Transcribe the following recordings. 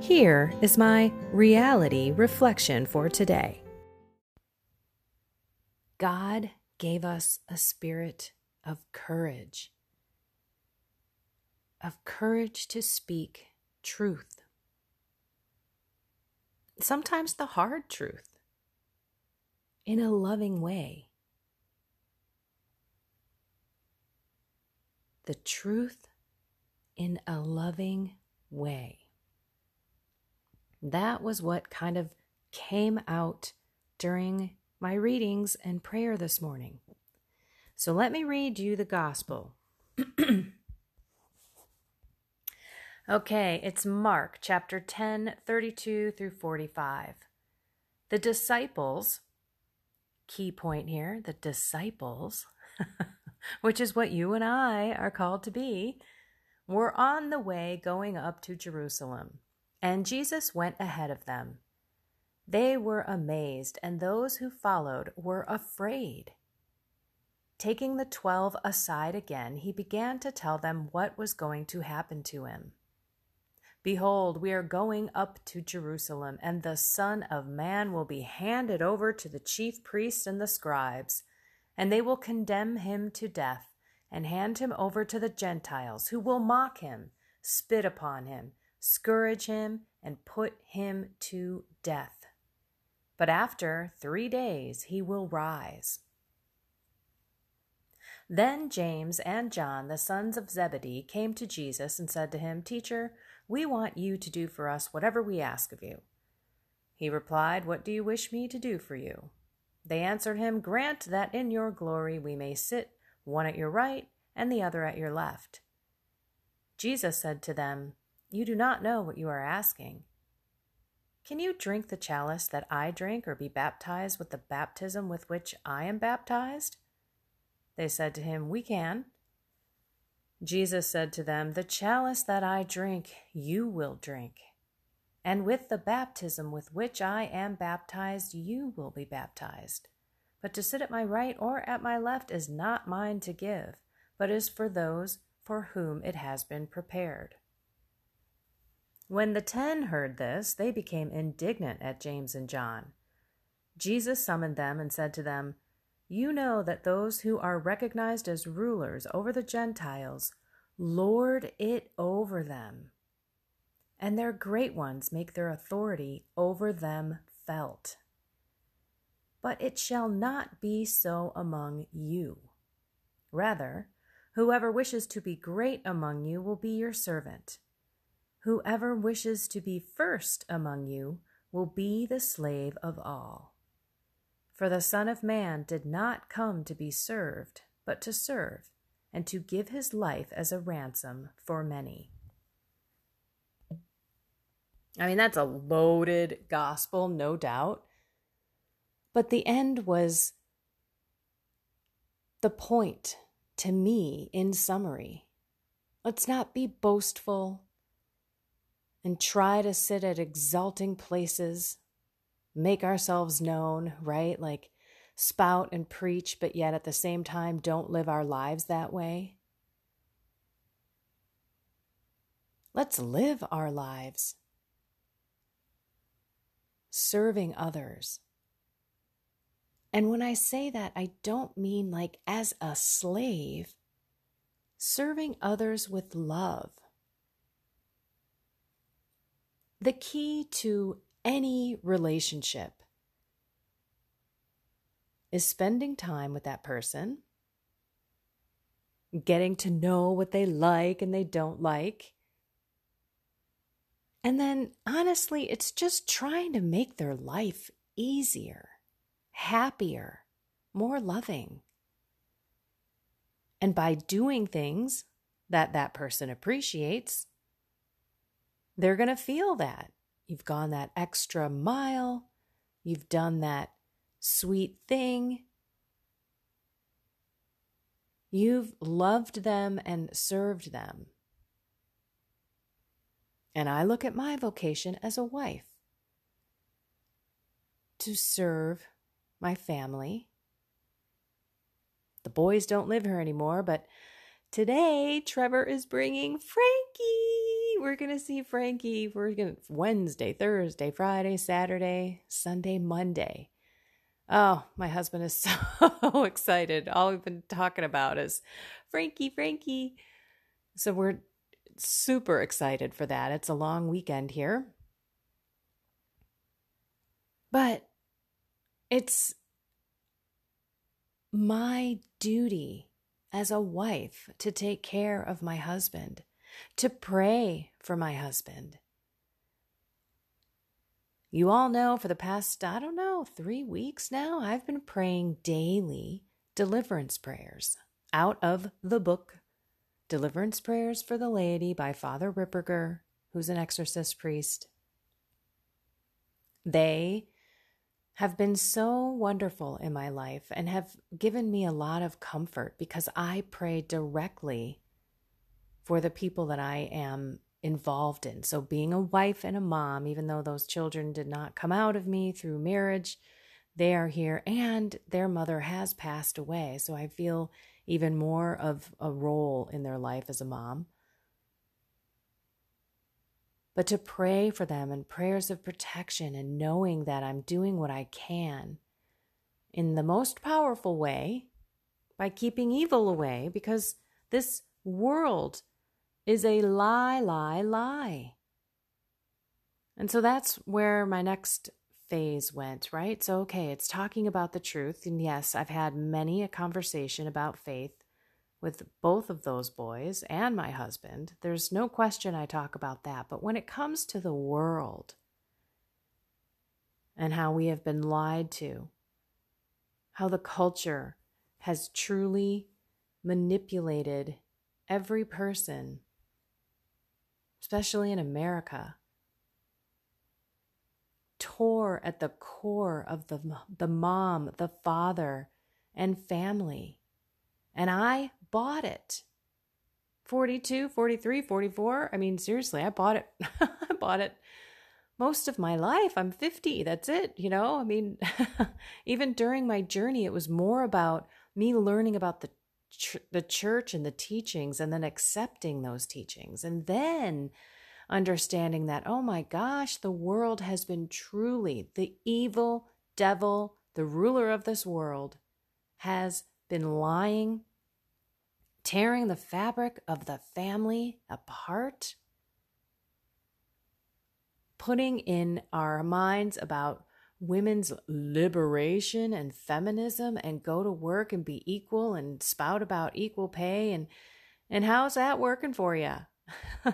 Here is my reality reflection for today. God gave us a spirit of courage, of courage to speak truth. Sometimes the hard truth in a loving way. The truth in a loving way that was what kind of came out during my readings and prayer this morning. So let me read you the gospel. okay, it's Mark chapter 10, 32 through 45. The disciples, key point here, the disciples, which is what you and I are called to be, were on the way going up to Jerusalem and Jesus went ahead of them. They were amazed, and those who followed were afraid. Taking the twelve aside again, he began to tell them what was going to happen to him. Behold, we are going up to Jerusalem, and the Son of Man will be handed over to the chief priests and the scribes, and they will condemn him to death, and hand him over to the Gentiles, who will mock him, spit upon him, scourge him, and put him to death. But after three days he will rise. Then James and John, the sons of Zebedee, came to Jesus and said to him, Teacher, we want you to do for us whatever we ask of you. He replied, What do you wish me to do for you? They answered him, Grant that in your glory we may sit, one at your right and the other at your left. Jesus said to them, you do not know what you are asking. Can you drink the chalice that I drink, or be baptized with the baptism with which I am baptized? They said to him, We can. Jesus said to them, The chalice that I drink, you will drink. And with the baptism with which I am baptized, you will be baptized. But to sit at my right or at my left is not mine to give, but is for those for whom it has been prepared. When the ten heard this, they became indignant at James and John. Jesus summoned them and said to them, You know that those who are recognized as rulers over the Gentiles lord it over them, and their great ones make their authority over them felt. But it shall not be so among you. Rather, whoever wishes to be great among you will be your servant Whoever wishes to be first among you will be the slave of all. For the Son of Man did not come to be served, but to serve, and to give his life as a ransom for many. I mean, that's a loaded gospel, no doubt. But the end was the point to me in summary. Let's not be boastful and try to sit at exalting places, make ourselves known, right? Like spout and preach, but yet at the same time don't live our lives that way. Let's live our lives serving others. And when I say that, I don't mean like as a slave, serving others with love the key to any relationship is spending time with that person, getting to know what they like and they don't like. And then, honestly, it's just trying to make their life easier, happier, more loving. And by doing things that that person appreciates, they're going to feel that. You've gone that extra mile. You've done that sweet thing. You've loved them and served them. And I look at my vocation as a wife to serve my family. The boys don't live here anymore, but today Trevor is bringing Frankie. We're going to see Frankie. We're going to Wednesday, Thursday, Friday, Saturday, Sunday, Monday. Oh, my husband is so excited. All we've been talking about is Frankie, Frankie. So we're super excited for that. It's a long weekend here. But it's my duty as a wife to take care of my husband, to pray for my husband, you all know for the past, I don't know, three weeks now, I've been praying daily deliverance prayers out of the book Deliverance Prayers for the Laity by Father Ripperger, who's an exorcist priest. They have been so wonderful in my life and have given me a lot of comfort because I pray directly for the people that I am involved in. So, being a wife and a mom, even though those children did not come out of me through marriage, they are here and their mother has passed away. So, I feel even more of a role in their life as a mom. But to pray for them and prayers of protection and knowing that I'm doing what I can in the most powerful way by keeping evil away because this world is a lie, lie, lie. And so that's where my next phase went, right? So, okay, it's talking about the truth. And yes, I've had many a conversation about faith with both of those boys and my husband. There's no question I talk about that. But when it comes to the world and how we have been lied to, how the culture has truly manipulated every person especially in America, tore at the core of the, the mom, the father, and family. And I bought it. 42, 43, 44. I mean, seriously, I bought it. I bought it most of my life. I'm 50. That's it. You know, I mean, even during my journey, it was more about me learning about the ch- the church and the teachings and then accepting those teachings and then understanding that oh my gosh the world has been truly the evil devil the ruler of this world has been lying tearing the fabric of the family apart putting in our minds about women's liberation and feminism and go to work and be equal and spout about equal pay and and how's that working for you?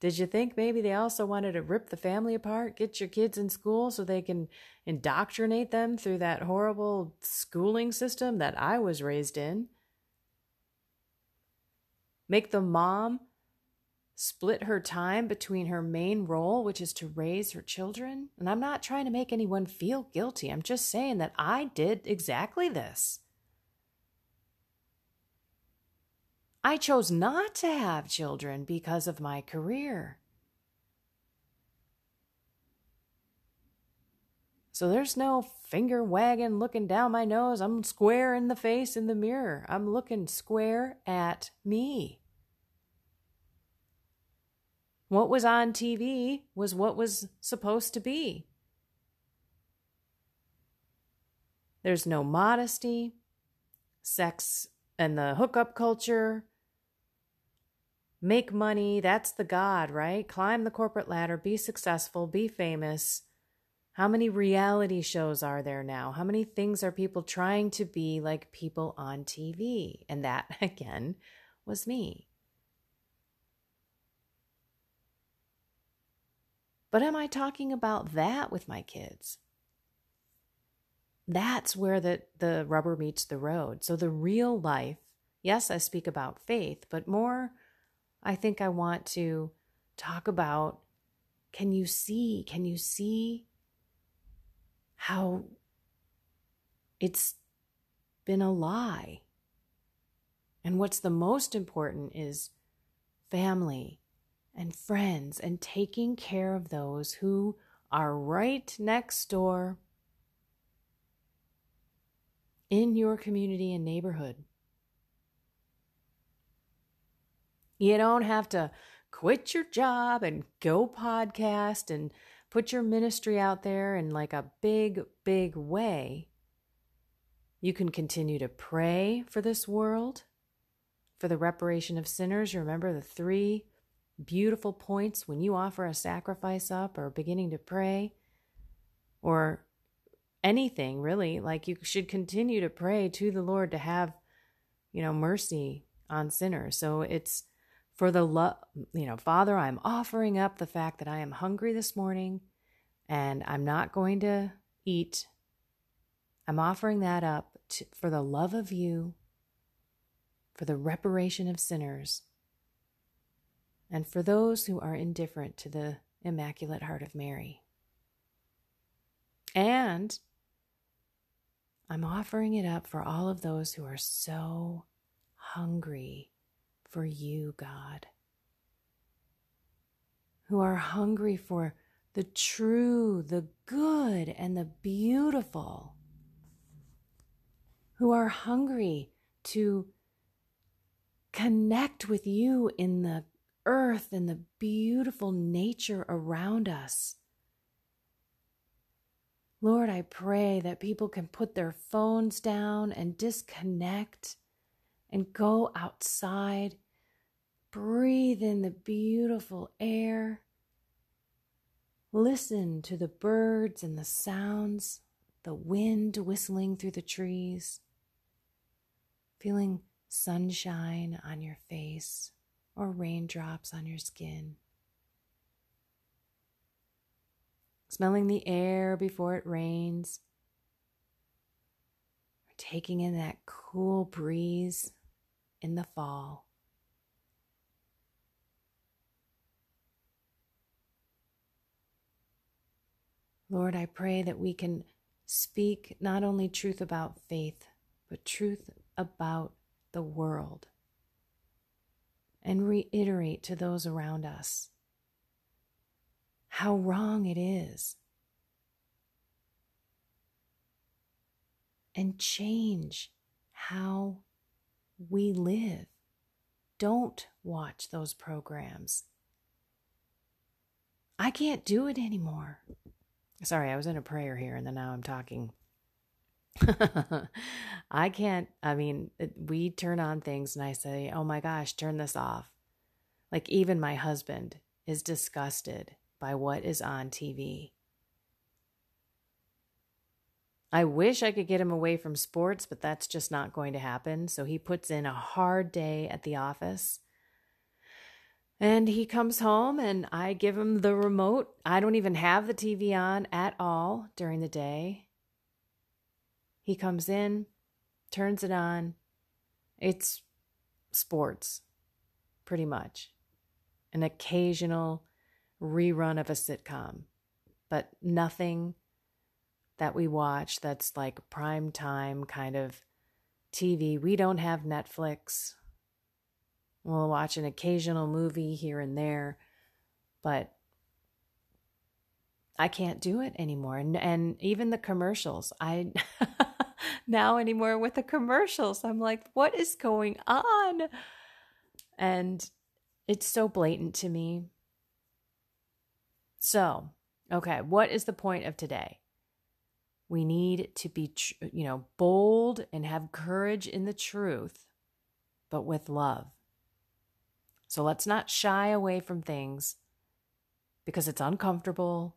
Did you think maybe they also wanted to rip the family apart, get your kids in school so they can indoctrinate them through that horrible schooling system that I was raised in? Make the mom split her time between her main role, which is to raise her children. And I'm not trying to make anyone feel guilty. I'm just saying that I did exactly this. I chose not to have children because of my career. So there's no finger wagging looking down my nose. I'm square in the face in the mirror. I'm looking square at me. What was on TV was what was supposed to be. There's no modesty, sex and the hookup culture. Make money, that's the God, right? Climb the corporate ladder, be successful, be famous. How many reality shows are there now? How many things are people trying to be like people on TV? And that, again, was me. But am I talking about that with my kids? That's where the, the rubber meets the road. So the real life, yes, I speak about faith, but more, I think I want to talk about can you see? Can you see how it's been a lie. And what's the most important is family and friends and taking care of those who are right next door in your community and neighborhood. You don't have to quit your job and go podcast and put your ministry out there in like a big, big way, you can continue to pray for this world, for the reparation of sinners. Remember the three beautiful points when you offer a sacrifice up or beginning to pray or anything really. Like you should continue to pray to the Lord to have, you know, mercy on sinners. So it's for the love, you know, Father, I'm offering up the fact that I am hungry this morning and I'm not going to eat. I'm offering that up to, for the love of you, for the reparation of sinners, and for those who are indifferent to the Immaculate Heart of Mary. And I'm offering it up for all of those who are so hungry for you, God, who are hungry for the true, the good, and the beautiful, who are hungry to connect with you in the earth and the beautiful nature around us. Lord, I pray that people can put their phones down and disconnect and go outside breathe in the beautiful air. Listen to the birds and the sounds, the wind whistling through the trees, feeling sunshine on your face or raindrops on your skin. Smelling the air before it rains, or taking in that cool breeze in the fall. Lord, I pray that we can speak not only truth about faith, but truth about the world and reiterate to those around us how wrong it is and change how we live. Don't watch those programs. I can't do it anymore. Sorry, I was in a prayer here and then now I'm talking. I can't, I mean, we turn on things and I say, oh my gosh, turn this off. Like, even my husband is disgusted by what is on TV. I wish I could get him away from sports, but that's just not going to happen. So he puts in a hard day at the office and he comes home and I give him the remote. I don't even have the TV on at all during the day. He comes in, turns it on. It's sports, pretty much. An occasional rerun of a sitcom, but nothing that we watch that's like prime time kind of TV. We don't have Netflix. We'll watch an occasional movie here and there, but I can't do it anymore. And and even the commercials, I now anymore with the commercials, I'm like, what is going on? And it's so blatant to me. So, okay, what is the point of today? We need to be, you know, bold and have courage in the truth, but with love. So let's not shy away from things because it's uncomfortable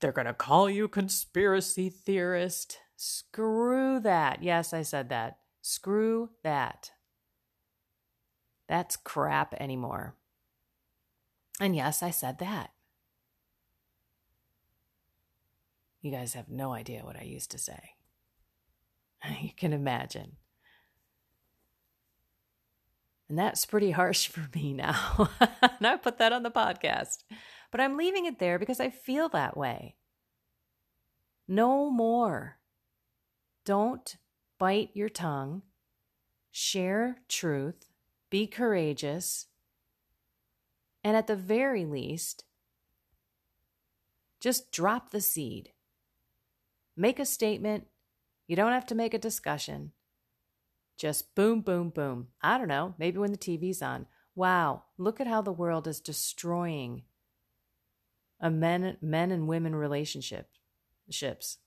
They're going to call you conspiracy theorist. Screw that. Yes, I said that. Screw that. That's crap anymore. And yes, I said that. You guys have no idea what I used to say. You can imagine. And that's pretty harsh for me now. and I put that on the podcast. But I'm leaving it there because I feel that way. No more. Don't bite your tongue. Share truth. Be courageous. And at the very least, just drop the seed. Make a statement. You don't have to make a discussion. Just boom, boom, boom. I don't know, maybe when the TV's on. Wow, look at how the world is destroying a men men and women relationship ships.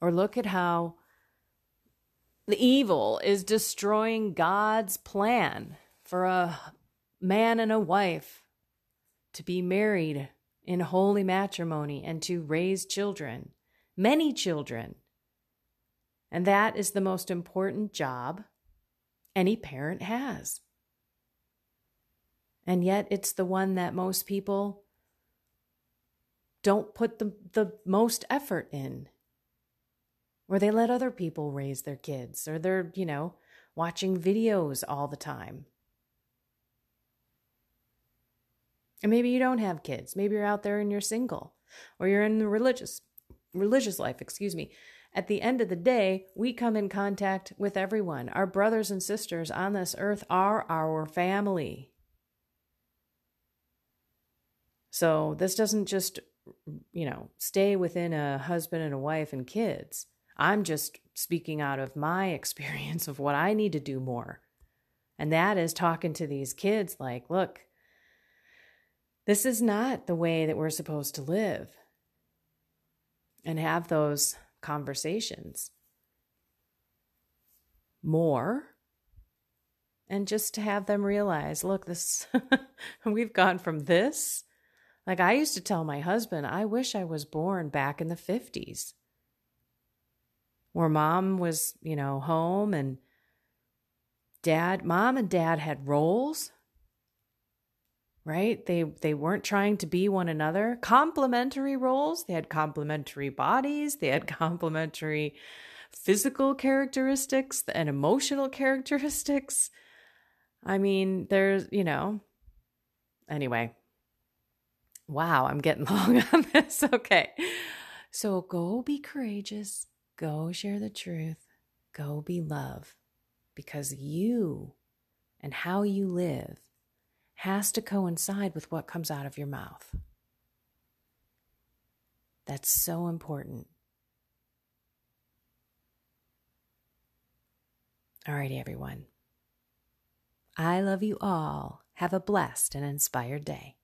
Or look at how the evil is destroying God's plan for a man and a wife to be married in holy matrimony and to raise children, many children. And that is the most important job any parent has. And yet, it's the one that most people don't put the, the most effort in. Or they let other people raise their kids, or they're, you know, watching videos all the time. And maybe you don't have kids. Maybe you're out there and you're single, or you're in the religious religious life, excuse me. At the end of the day, we come in contact with everyone. Our brothers and sisters on this earth are our family. So this doesn't just you know, stay within a husband and a wife and kids. I'm just speaking out of my experience of what I need to do more. And that is talking to these kids like, look, this is not the way that we're supposed to live. And have those conversations more. And just to have them realize, look, this, we've gone from this like I used to tell my husband, I wish I was born back in the 50s where mom was, you know, home and dad, mom and dad had roles. Right? They they weren't trying to be one another. Complementary roles. They had complementary bodies, they had complementary physical characteristics and emotional characteristics. I mean, there's, you know, anyway, Wow, I'm getting long on this. Okay. So go be courageous, go share the truth, go be love, because you and how you live has to coincide with what comes out of your mouth. That's so important. Alrighty, everyone. I love you all. Have a blessed and inspired day.